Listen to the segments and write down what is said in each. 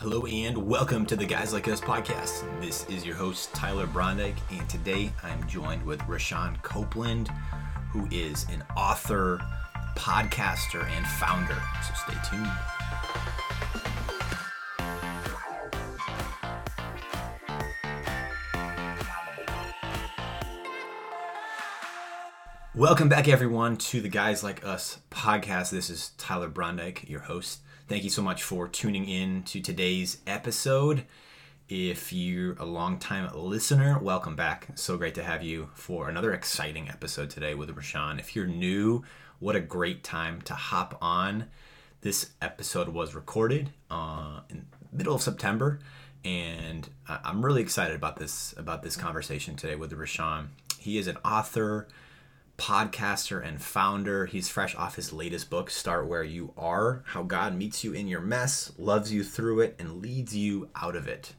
Hello and welcome to the Guys Like Us podcast. This is your host, Tyler Brondike, and today I'm joined with Rashawn Copeland, who is an author, podcaster, and founder. So stay tuned. Welcome back, everyone, to the Guys Like Us podcast. This is Tyler Brondike, your host. Thank you so much for tuning in to today's episode. If you're a long-time listener, welcome back. So great to have you for another exciting episode today with Rashawn. If you're new, what a great time to hop on. This episode was recorded uh, in middle of September, and I'm really excited about this about this conversation today with Rashawn. He is an author podcaster and founder. He's fresh off his latest book, Start Where You Are How God Meets You in Your Mess, Loves You Through It, and Leads You Out of It.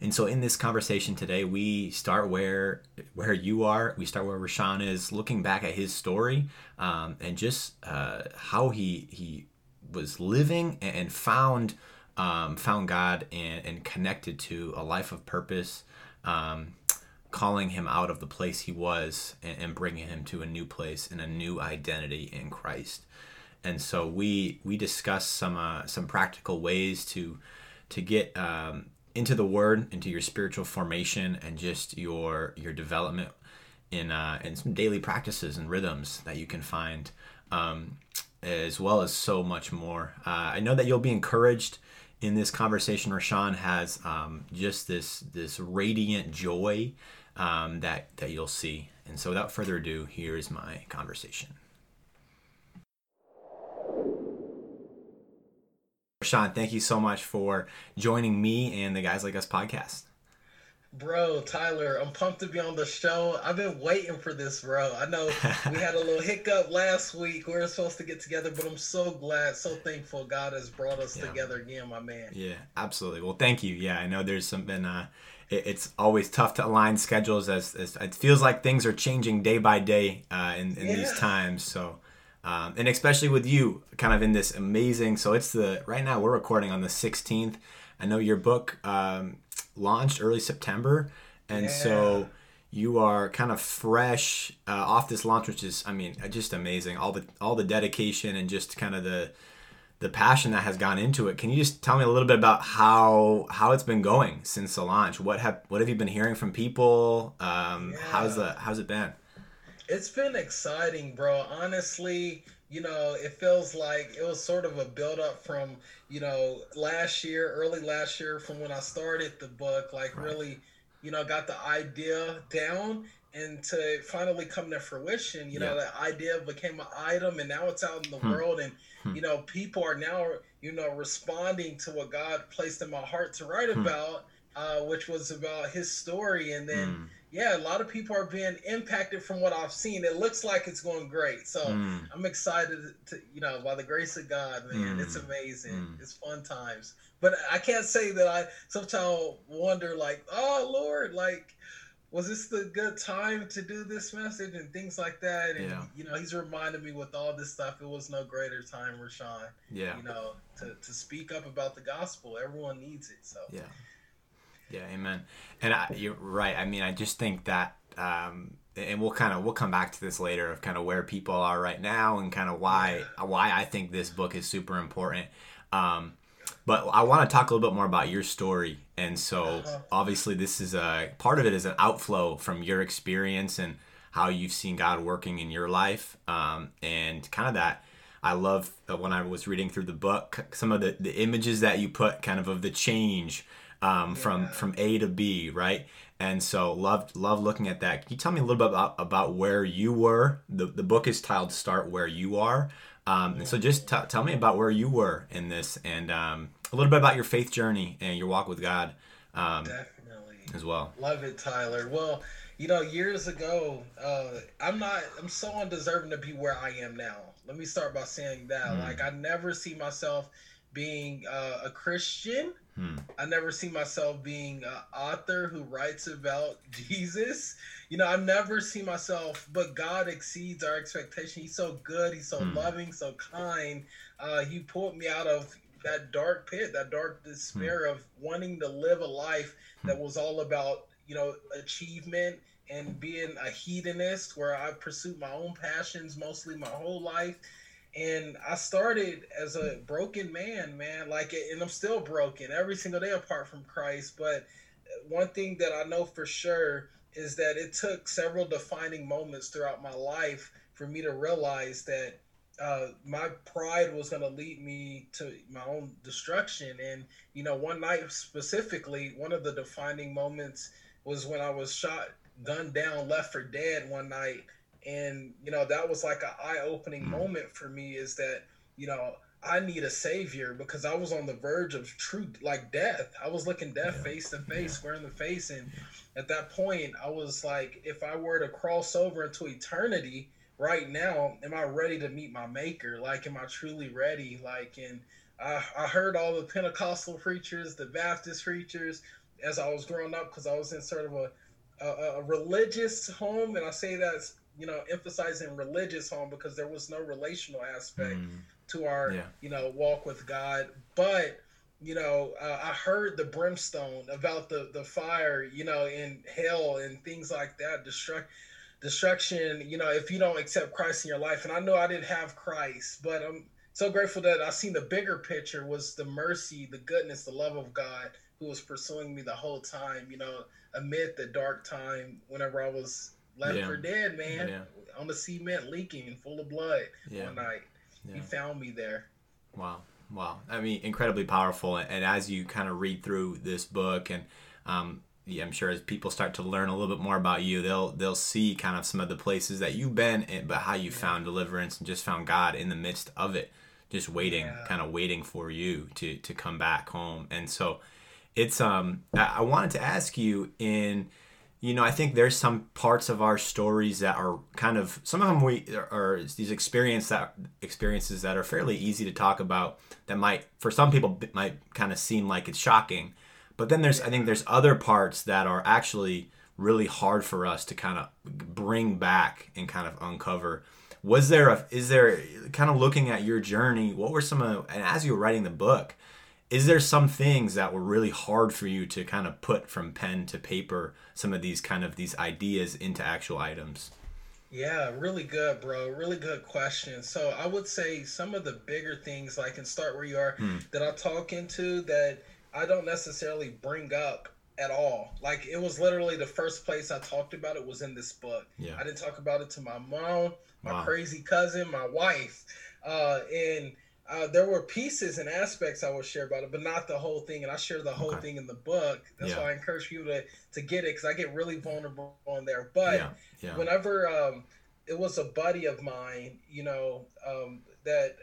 And so in this conversation today, we start where where you are. We start where Rashawn is, looking back at his story um, and just uh, how he he was living and found um, found God and, and connected to a life of purpose. Um, calling him out of the place he was and, and bringing him to a new place and a new identity in Christ. And so we we discuss some uh, some practical ways to to get um, into the Word, into your spiritual formation, and just your your development in uh, in some daily practices and rhythms that you can find, um, as well as so much more. Uh, I know that you'll be encouraged in this conversation. Rashawn has um, just this this radiant joy um, that that you'll see. And so, without further ado, here is my conversation. Sean, thank you so much for joining me and the Guys Like Us podcast. Bro, Tyler, I'm pumped to be on the show. I've been waiting for this, bro. I know we had a little hiccup last week. We were supposed to get together, but I'm so glad, so thankful God has brought us yeah. together again, my man. Yeah, absolutely. Well, thank you. Yeah, I know there's some been uh, it's always tough to align schedules as, as, it feels like things are changing day by day uh, in, in yeah. these times. So, um, and especially with you kind of in this amazing, so it's the, right now we're recording on the 16th. I know your book um, launched early September. And yeah. so you are kind of fresh uh, off this launch, which is, I mean, just amazing. All the, all the dedication and just kind of the, the passion that has gone into it. Can you just tell me a little bit about how how it's been going since the launch? What have what have you been hearing from people? Um, yeah. How's the how's it been? It's been exciting, bro. Honestly, you know, it feels like it was sort of a build up from you know last year, early last year, from when I started the book. Like right. really, you know, got the idea down, and to finally come to fruition you know that idea became an item and now it's out in the hmm. world and hmm. you know people are now you know responding to what god placed in my heart to write hmm. about uh, which was about his story and then hmm. yeah a lot of people are being impacted from what i've seen it looks like it's going great so hmm. i'm excited to you know by the grace of god man it's hmm. amazing it's fun times but i can't say that i sometimes wonder like oh lord like was this the good time to do this message and things like that? And yeah. you know, he's reminded me with all this stuff, it was no greater time, Rashawn. Yeah. You know, to, to speak up about the gospel. Everyone needs it. So Yeah. Yeah, amen. And I, you're right. I mean, I just think that um, and we'll kind of we'll come back to this later of kind of where people are right now and kind of why yeah. why I think this book is super important. Um, but I want to talk a little bit more about your story. And so, obviously, this is a part of it is an outflow from your experience and how you've seen God working in your life. Um, and kind of that, I love when I was reading through the book, some of the, the images that you put kind of of the change um, yeah. from, from A to B, right? And so, loved love looking at that. Can you tell me a little bit about, about where you were? The, the book is titled Start Where You Are. Um, and so just t- tell me about where you were in this and um, a little bit about your faith journey and your walk with God. Um, Definitely. As well. Love it, Tyler. Well, you know, years ago, uh, I'm not, I'm so undeserving to be where I am now. Let me start by saying that. Mm. Like, I never see myself being uh, a Christian. Hmm. I never see myself being an author who writes about Jesus. You know, I never see myself, but God exceeds our expectation. He's so good. He's so hmm. loving, so kind. Uh, he pulled me out of that dark pit, that dark despair hmm. of wanting to live a life that was all about you know achievement and being a hedonist, where I pursued my own passions mostly my whole life. And I started as a broken man, man. Like, and I'm still broken every single day apart from Christ. But one thing that I know for sure is that it took several defining moments throughout my life for me to realize that uh, my pride was going to lead me to my own destruction. And, you know, one night specifically, one of the defining moments was when I was shot, gunned down, left for dead one night. And, you know, that was like an eye opening mm. moment for me is that, you know, I need a savior because I was on the verge of truth, like death. I was looking death yeah. face to face, yeah. square in the face. And at that point, I was like, if I were to cross over into eternity, right now, am I ready to meet my maker? Like, am I truly ready? Like, and I, I heard all the Pentecostal preachers, the Baptist preachers as I was growing up because I was in sort of a, a, a religious home. And I say that's, you know, emphasizing religious home because there was no relational aspect mm. to our, yeah. you know, walk with God. But, you know, uh, I heard the brimstone about the, the fire, you know, in hell and things like that, destruct destruction, you know, if you don't accept Christ in your life. And I know I didn't have Christ, but I'm so grateful that I seen the bigger picture was the mercy, the goodness, the love of God who was pursuing me the whole time, you know, amid the dark time whenever I was left yeah. for dead, man, yeah. on the cement leaking, full of blood yeah. one night. He found me there. Wow. Wow. I mean, incredibly powerful. And as you kind of read through this book and, um, yeah, I'm sure as people start to learn a little bit more about you, they'll they'll see kind of some of the places that you've been, but how you found deliverance and just found God in the midst of it, just waiting, yeah. kind of waiting for you to to come back home. And so, it's um, I wanted to ask you in, you know, I think there's some parts of our stories that are kind of some of them we are these experience that experiences that are fairly easy to talk about that might for some people might kind of seem like it's shocking but then there's I think there's other parts that are actually really hard for us to kind of bring back and kind of uncover. Was there a is there kind of looking at your journey, what were some of and as you were writing the book, is there some things that were really hard for you to kind of put from pen to paper some of these kind of these ideas into actual items? Yeah, really good, bro. Really good question. So I would say some of the bigger things, like and start where you are, hmm. that I talk into that I don't necessarily bring up at all. Like it was literally the first place I talked about it was in this book. Yeah. I didn't talk about it to my mom, my wow. crazy cousin, my wife, uh, and uh, there were pieces and aspects I would share about it, but not the whole thing. And I share the whole okay. thing in the book. That's yeah. why I encourage people to to get it because I get really vulnerable on there. But yeah. Yeah. whenever um, it was a buddy of mine, you know, um, that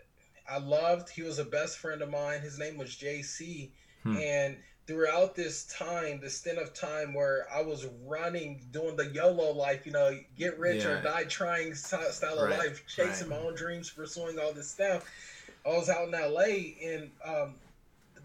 I loved. He was a best friend of mine. His name was JC Hmm. And throughout this time, the stint of time where I was running, doing the YOLO life, you know, get rich or die trying style of life, chasing right. my own dreams, pursuing all this stuff. I was out in LA and um,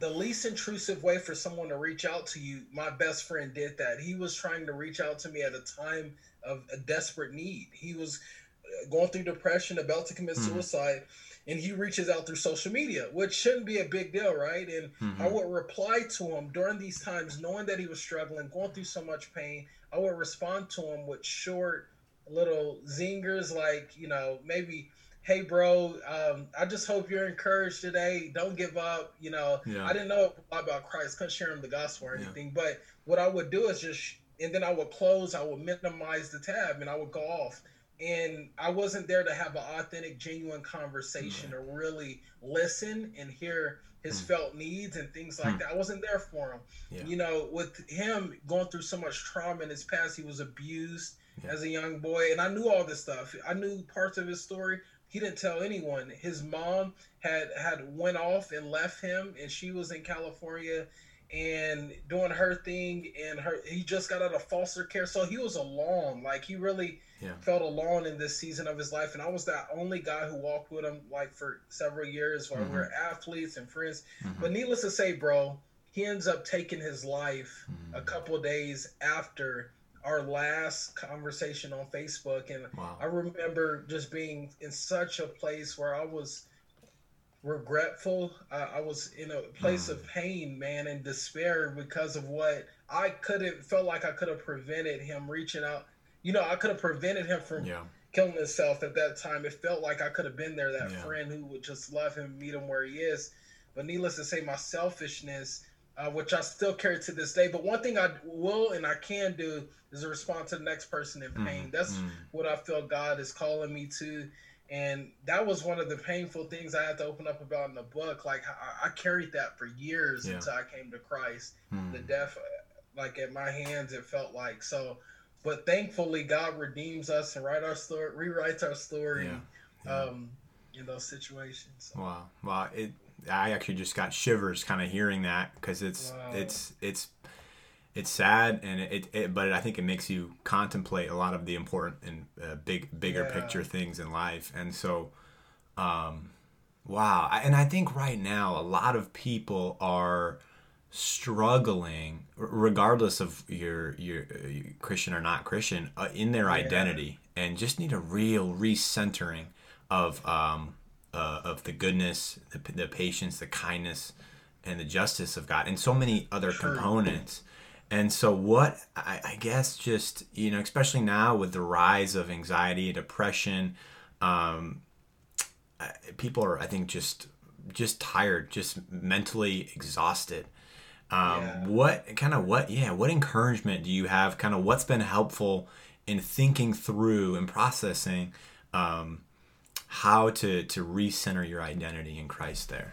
the least intrusive way for someone to reach out to you, my best friend did that. He was trying to reach out to me at a time of a desperate need. He was uh, going through depression, about to commit hmm. suicide and he reaches out through social media, which shouldn't be a big deal, right? And mm-hmm. I would reply to him during these times, knowing that he was struggling, going through so much pain. I would respond to him with short little zingers, like, you know, maybe, hey, bro, um, I just hope you're encouraged today. Don't give up. You know, yeah. I didn't know a lot about Christ, couldn't share him the gospel or anything, yeah. but what I would do is just, and then I would close, I would minimize the tab, and I would go off and I wasn't there to have an authentic, genuine conversation mm. or really listen and hear his mm. felt needs and things like mm. that. I wasn't there for him. Yeah. You know, with him going through so much trauma in his past, he was abused yeah. as a young boy, and I knew all this stuff. I knew parts of his story. He didn't tell anyone. His mom had had went off and left him, and she was in California and doing her thing and her he just got out of foster care so he was alone like he really yeah. felt alone in this season of his life and i was that only guy who walked with him like for several years while mm-hmm. we are athletes and friends mm-hmm. but needless to say bro he ends up taking his life mm-hmm. a couple days after our last conversation on facebook and wow. i remember just being in such a place where i was regretful. I, I was in a place mm. of pain, man, and despair because of what I could have felt like I could have prevented him reaching out. You know, I could have prevented him from yeah. killing himself at that time. It felt like I could have been there, that yeah. friend who would just love him, meet him where he is. But needless to say, my selfishness, uh, which I still carry to this day. But one thing I will and I can do is respond to the next person in pain. Mm. That's mm. what I feel God is calling me to and that was one of the painful things I had to open up about in the book. Like I, I carried that for years yeah. until I came to Christ. Hmm. The death, like at my hands, it felt like so. But thankfully, God redeems us and write our story, rewrites our story, yeah. Yeah. Um, in those situations. So. Wow, wow! It I actually just got shivers kind of hearing that because it's wow. it's it's it's sad and it, it, but I think it makes you contemplate a lot of the important and uh, big bigger yeah. picture things in life and so um wow and I think right now a lot of people are struggling regardless of your your, uh, Christian or not Christian uh, in their yeah. identity and just need a real recentering of um uh, of the goodness the, the patience the kindness and the justice of God and so many other components and so, what I, I, guess just, you know, especially now with the rise of anxiety, and depression, um, people are, I think, just just tired, just mentally exhausted. Um, yeah. What kind of what, yeah, what encouragement do you have? Kind of what's been helpful in thinking through and processing um, how to to recenter your identity in Christ there?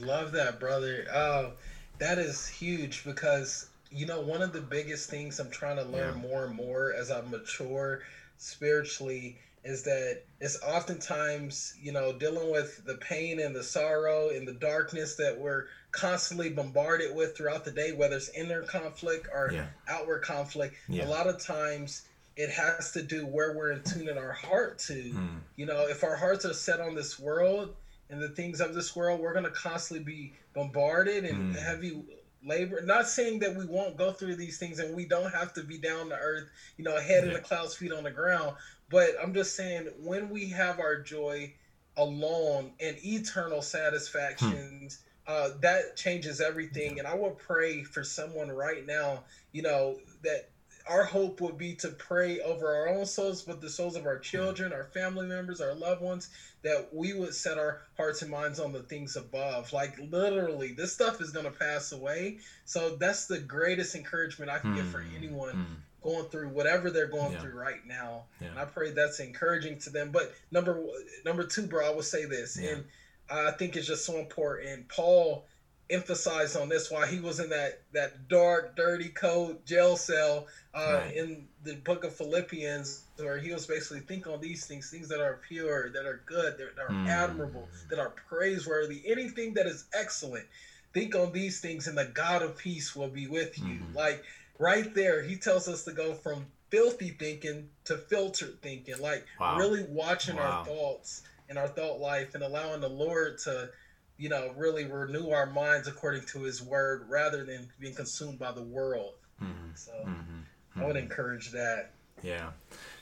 Love that, brother. Uh, that is huge because you know, one of the biggest things I'm trying to learn yeah. more and more as I mature spiritually is that it's oftentimes, you know, dealing with the pain and the sorrow and the darkness that we're constantly bombarded with throughout the day, whether it's inner conflict or yeah. outward conflict. Yeah. A lot of times it has to do where we're in tune in our heart to. Mm. You know, if our hearts are set on this world and the things of this world, we're going to constantly be bombarded and mm. heavy labor not saying that we won't go through these things and we don't have to be down to earth you know head yeah. in the clouds feet on the ground but i'm just saying when we have our joy alone and eternal satisfactions hmm. uh, that changes everything and i will pray for someone right now you know that our hope would be to pray over our own souls, but the souls of our children, our family members, our loved ones, that we would set our hearts and minds on the things above. Like literally, this stuff is going to pass away. So that's the greatest encouragement I can mm. give for hmm. anyone mm. going through whatever they're going yeah. through right now. Yeah. And I pray that's encouraging to them. But number number two, bro, I will say this, yeah. and I think it's just so important. Paul emphasized on this why he was in that that dark, dirty, cold jail cell uh, right. in the book of Philippians, where he was basically think on these things, things that are pure, that are good, that are mm. admirable, that are praiseworthy, anything that is excellent. Think on these things, and the God of peace will be with you. Mm. Like right there, he tells us to go from filthy thinking to filtered thinking, like wow. really watching wow. our thoughts and our thought life and allowing the Lord to you know, really renew our minds according to His Word, rather than being consumed by the world. Mm-hmm. So, mm-hmm. I would encourage that. Yeah.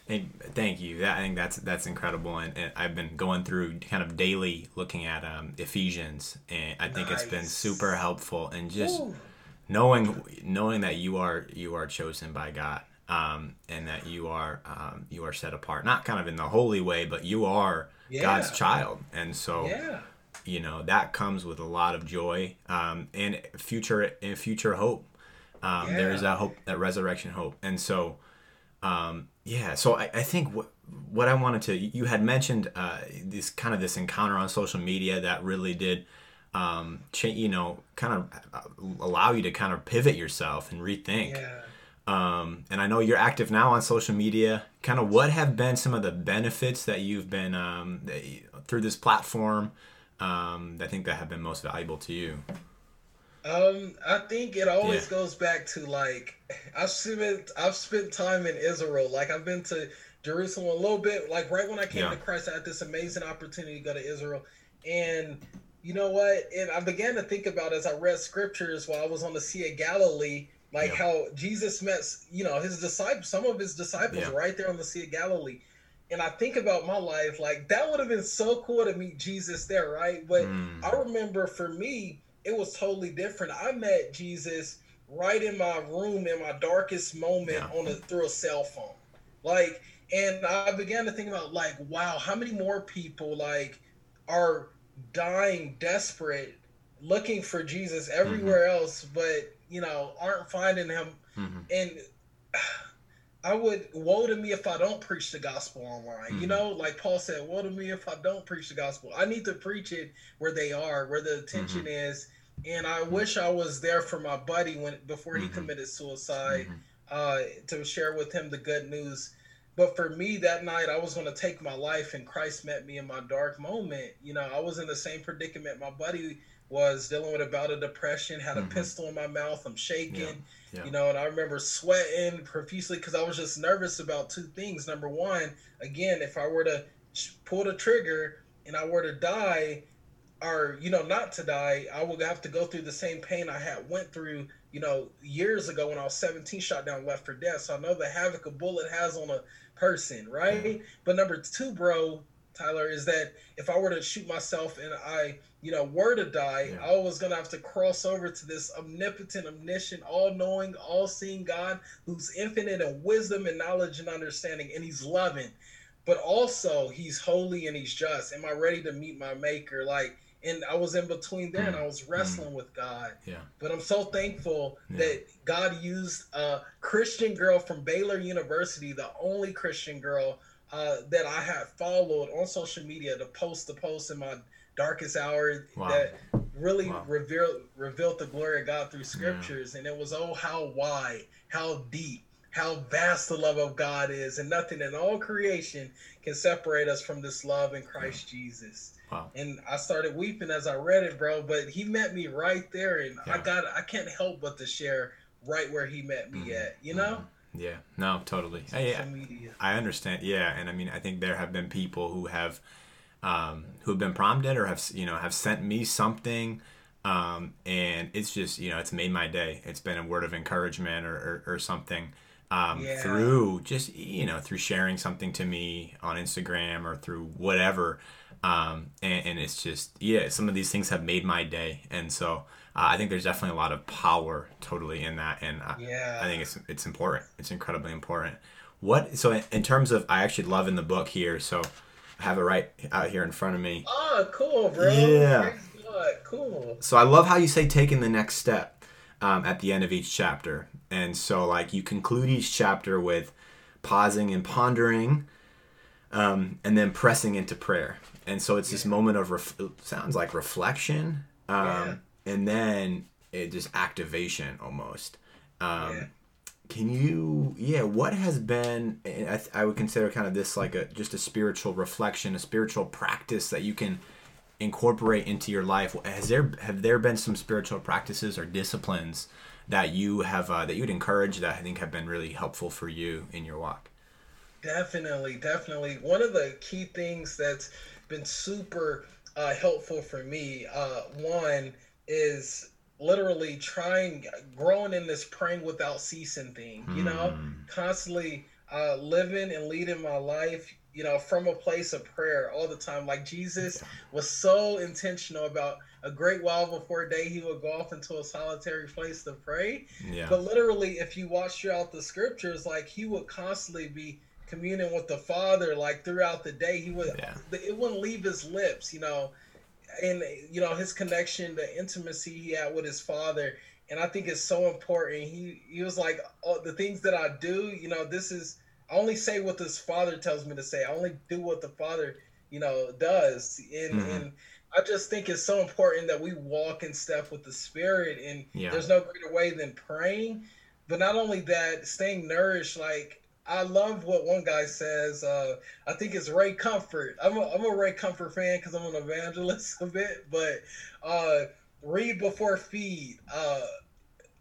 And thank you. That, I think that's that's incredible, and, and, I've been going through kind of daily looking at um, Ephesians, and I think nice. it's been super helpful, and just Ooh. knowing knowing that you are you are chosen by God, um, and that you are um, you are set apart, not kind of in the holy way, but you are yeah. God's child, and so yeah you know that comes with a lot of joy um, and future and future hope. Um, yeah. There is that hope, that resurrection hope, and so um, yeah. So I, I think what what I wanted to you had mentioned uh, this kind of this encounter on social media that really did. Um, change, you know, kind of uh, allow you to kind of pivot yourself and rethink. Yeah. Um, and I know you're active now on social media. Kind of what have been some of the benefits that you've been um, through this platform um, I think that have been most valuable to you? Um, I think it always yeah. goes back to like I've spent I've spent time in Israel. Like I've been to Jerusalem a little bit. Like right when I came yeah. to Christ, I had this amazing opportunity to go to Israel, and you know what? And I began to think about as I read scriptures while I was on the Sea of Galilee, like yeah. how Jesus met you know his disciples, some of his disciples right there on the Sea of Galilee, and I think about my life, like that would have been so cool to meet Jesus there, right? But mm. I remember for me, it was totally different. I met Jesus right in my room in my darkest moment yeah. on a through a cell phone. Like and I began to think about like, wow, how many more people like are dying desperate looking for Jesus everywhere mm-hmm. else, but you know, aren't finding him. Mm-hmm. And I would woe to me if I don't preach the gospel online. Mm-hmm. You know, like Paul said, woe to me if I don't preach the gospel. I need to preach it where they are, where the attention mm-hmm. is. And I wish I was there for my buddy when before he mm-hmm. committed suicide, mm-hmm. uh, to share with him the good news. But for me that night, I was going to take my life, and Christ met me in my dark moment. You know, I was in the same predicament my buddy was dealing with a bout of depression, had a mm-hmm. pistol in my mouth, I'm shaking, yeah. Yeah. you know, and I remember sweating profusely because I was just nervous about two things. Number one, again, if I were to pull the trigger and I were to die, or you know, not to die, I would have to go through the same pain I had went through, you know, years ago when I was 17, shot down, left for death. So I know the havoc a bullet has on a person, right? Yeah. But number two, bro, Tyler, is that if I were to shoot myself and I, you know, were to die, yeah. I was gonna have to cross over to this omnipotent, omniscient, all-knowing, all-seeing God who's infinite in wisdom and knowledge and understanding, and He's loving, but also He's holy and He's just. Am I ready to meet my Maker? Like, and I was in between there, mm. and I was wrestling mm. with God. Yeah. But I'm so thankful yeah. that God used a Christian girl from Baylor University, the only Christian girl uh, that I had followed on social media to post the post in my darkest hour wow. that really wow. revealed revealed the glory of God through scriptures. Yeah. And it was oh how wide, how deep, how vast the love of God is, and nothing in all creation can separate us from this love in Christ yeah. Jesus. Wow. And I started weeping as I read it, bro. But he met me right there, and yeah. I got I can't help but to share right where he met me mm-hmm. at. You know. Mm-hmm. Yeah, no, totally. I, I understand. Yeah, and I mean, I think there have been people who have, um, who have been prompted or have you know have sent me something, um, and it's just you know it's made my day. It's been a word of encouragement or or, or something. Um, yeah. through just you know through sharing something to me on Instagram or through whatever, um, and, and it's just yeah some of these things have made my day, and so uh, I think there's definitely a lot of power totally in that, and I, yeah. I think it's it's important. It's incredibly important. What so in, in terms of I actually love in the book here, so have it right out here in front of me. Oh, cool, bro. Yeah. Cool. So I love how you say taking the next step um, at the end of each chapter, and so like you conclude each chapter with pausing and pondering, um, and then pressing into prayer. And so it's yeah. this moment of ref- sounds like reflection. Um, yeah and then it just activation almost. Um, yeah. Can you, yeah, what has been, I, I would consider kind of this like a just a spiritual reflection, a spiritual practice that you can incorporate into your life. Has there have there been some spiritual practices or disciplines that you have uh, that you would encourage that I think have been really helpful for you in your walk? Definitely, definitely. One of the key things that's been super uh, helpful for me, uh, one is literally trying growing in this praying without ceasing thing you know hmm. constantly uh, living and leading my life you know from a place of prayer all the time like jesus was so intentional about a great while before day he would go off into a solitary place to pray yeah. but literally if you watch throughout the scriptures like he would constantly be communing with the father like throughout the day he would yeah. it wouldn't leave his lips you know and you know his connection, the intimacy he had with his father, and I think it's so important. He he was like, oh, the things that I do, you know, this is I only say what this father tells me to say. I only do what the father, you know, does, and mm-hmm. and I just think it's so important that we walk in step with the spirit, and yeah. there's no greater way than praying. But not only that, staying nourished, like I love what one guy says. Uh, I think it's Ray Comfort. I'm a, I'm a Ray Comfort fan because I'm an evangelist a bit, but uh, read before feed. Uh,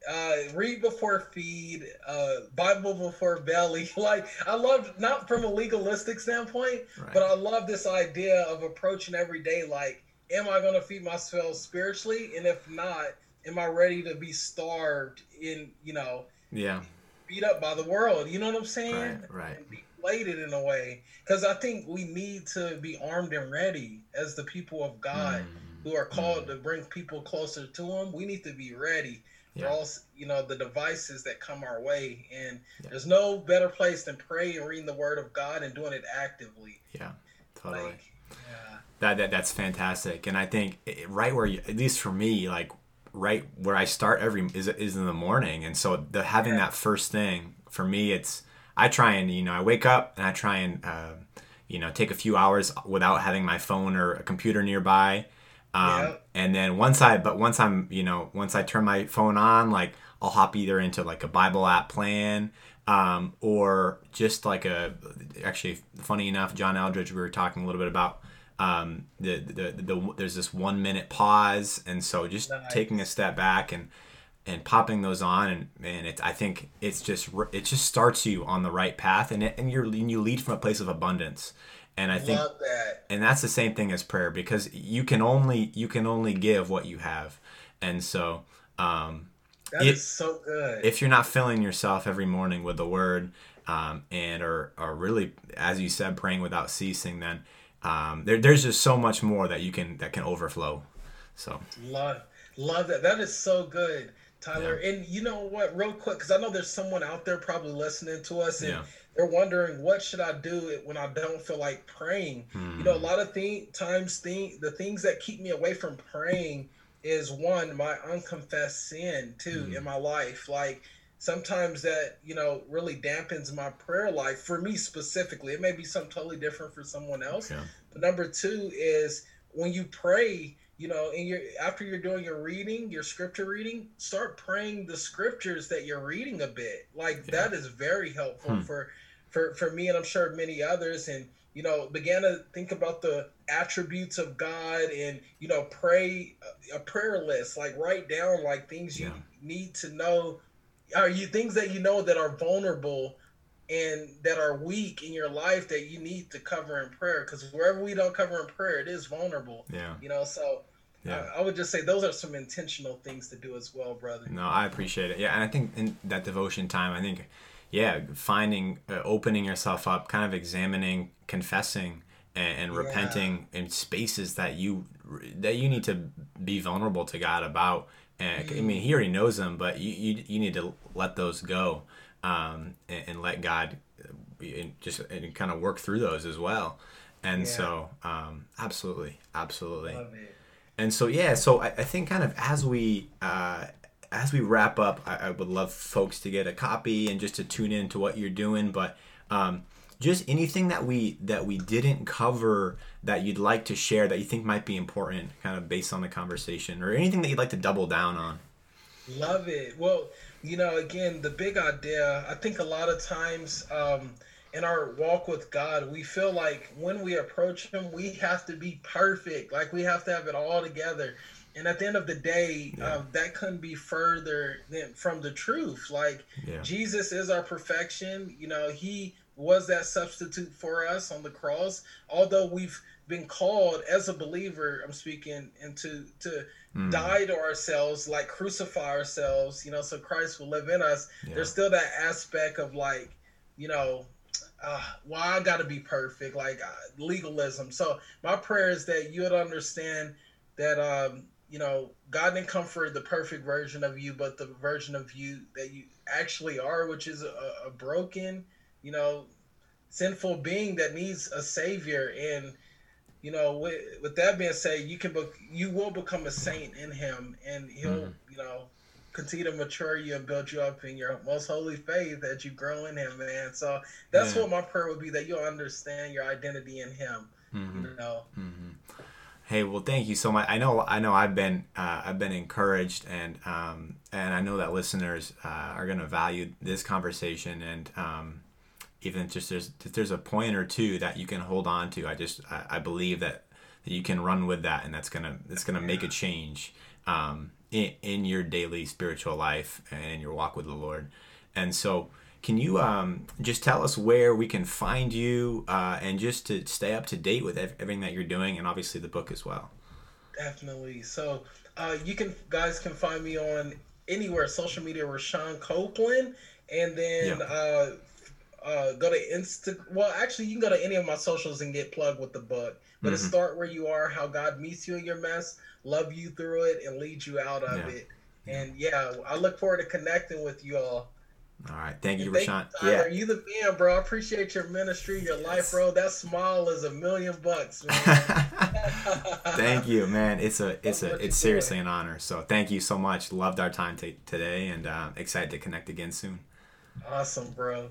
uh, read before feed, uh, Bible before belly. Like I love not from a legalistic standpoint, right. but I love this idea of approaching every day. Like, am I going to feed myself spiritually? And if not, am I ready to be starved in you know? Yeah beat up by the world. You know what I'm saying? Right. Right. deflated in a way because I think we need to be armed and ready as the people of God mm. who are called mm. to bring people closer to Him. We need to be ready yeah. for all you know the devices that come our way, and yeah. there's no better place than praying and reading the Word of God and doing it actively. Yeah, totally. Like, yeah. That, that that's fantastic, and I think right where you, at least for me, like right where I start every is is in the morning, and so the having that first thing for me, it's I try and you know I wake up and I try and uh, you know take a few hours without having my phone or a computer nearby, um, yeah. and then once I but once I'm you know once I turn my phone on, like I'll hop either into like a Bible app plan. Um, or just like a actually funny enough john eldredge we were talking a little bit about um, the, the, the, the, there's this one minute pause and so just nice. taking a step back and and popping those on and man it's I think it's just it just starts you on the right path and it, and you're and you lead from a place of abundance and I think that. and that's the same thing as prayer because you can only you can only give what you have and so um that if, is so good if you're not filling yourself every morning with the word um, and are, are really as you said praying without ceasing then um, there, there's just so much more that you can that can overflow. So love love that. That is so good, Tyler. Yeah. And you know what, real quick, because I know there's someone out there probably listening to us and. Yeah. They're wondering what should I do when I don't feel like praying. You know, a hmm. lot of thing, times thing, the things that keep me away from praying is one my unconfessed sin too hmm. in my life. Like sometimes that you know really dampens my prayer life for me specifically it may be something totally different for someone else yeah. but number two is when you pray you know and you're after you're doing your reading your scripture reading start praying the scriptures that you're reading a bit like yeah. that is very helpful hmm. for for for me and i'm sure many others and you know began to think about the attributes of god and you know pray a prayer list like write down like things you yeah. need to know are you things that you know that are vulnerable and that are weak in your life that you need to cover in prayer? Because wherever we don't cover in prayer it is vulnerable yeah. you know? So yeah. I, I would just say those are some intentional things to do as well brother. No i appreciate it. Yeah and i think in that devotion time i think yeah finding uh, opening yourself up kind of examining confessing and, and yeah. repenting in spaces that you that you need to be vulnerable to god about and I mean, he already knows them, but you you, you need to let those go um, and, and, let God uh, and just and kind of work through those as well. And yeah. so, um, absolutely, absolutely. And so, yeah, so I, I, think kind of as we uh, as we wrap up, I, I, would love folks to get a copy and just to tune in to what you're doing. But um, just anything that we that we didn't cover that you'd like to share that you think might be important kind of based on the conversation or anything that you'd like to double down on? Love it. Well you know again the big idea i think a lot of times um, in our walk with god we feel like when we approach him we have to be perfect. Like we have to have it all together. And at the end of the day yeah. um, that couldn't be further than from the truth. Like yeah. jesus is our perfection. You know he was that substitute for us on the cross. Although we've been called as a believer, I'm speaking, and to to mm. die to ourselves, like crucify ourselves, you know, so Christ will live in us. Yeah. There's still that aspect of like, you know, uh, well, I got to be perfect, like uh, legalism. So my prayer is that you would understand that, um, you know, God didn't come for the perfect version of you, but the version of you that you actually are, which is a, a broken you know, sinful being that needs a savior. And you know, with, with that being said, you can be, you will become a saint in Him, and He'll mm-hmm. you know continue to mature you and build you up in your most holy faith that you grow in Him, man. So that's yeah. what my prayer would be that you'll understand your identity in Him. Mm-hmm. You know. Mm-hmm. Hey, well, thank you so much. I know, I know, I've been, uh, I've been encouraged, and um, and I know that listeners uh, are going to value this conversation, and um, even just there's there's a point or two that you can hold on to. I just I, I believe that, that you can run with that, and that's gonna that's gonna make a change um, in in your daily spiritual life and in your walk with the Lord. And so, can you um, just tell us where we can find you uh, and just to stay up to date with everything that you're doing, and obviously the book as well. Definitely. So uh, you can guys can find me on anywhere social media. Rashawn Copeland, and then. Yeah. Uh, uh, go to Insta. Well, actually, you can go to any of my socials and get plugged with the book. But mm-hmm. to start where you are, how God meets you in your mess, love you through it, and lead you out of yeah. it. And yeah, I look forward to connecting with you all. All right, thank you, Rashawn. yeah, you the man, bro. I appreciate your ministry, your yes. life, bro. That smile is a million bucks, man. thank you, man. It's a, it's That's a, it's seriously doing. an honor. So thank you so much. Loved our time t- today, and uh, excited to connect again soon. Awesome, bro.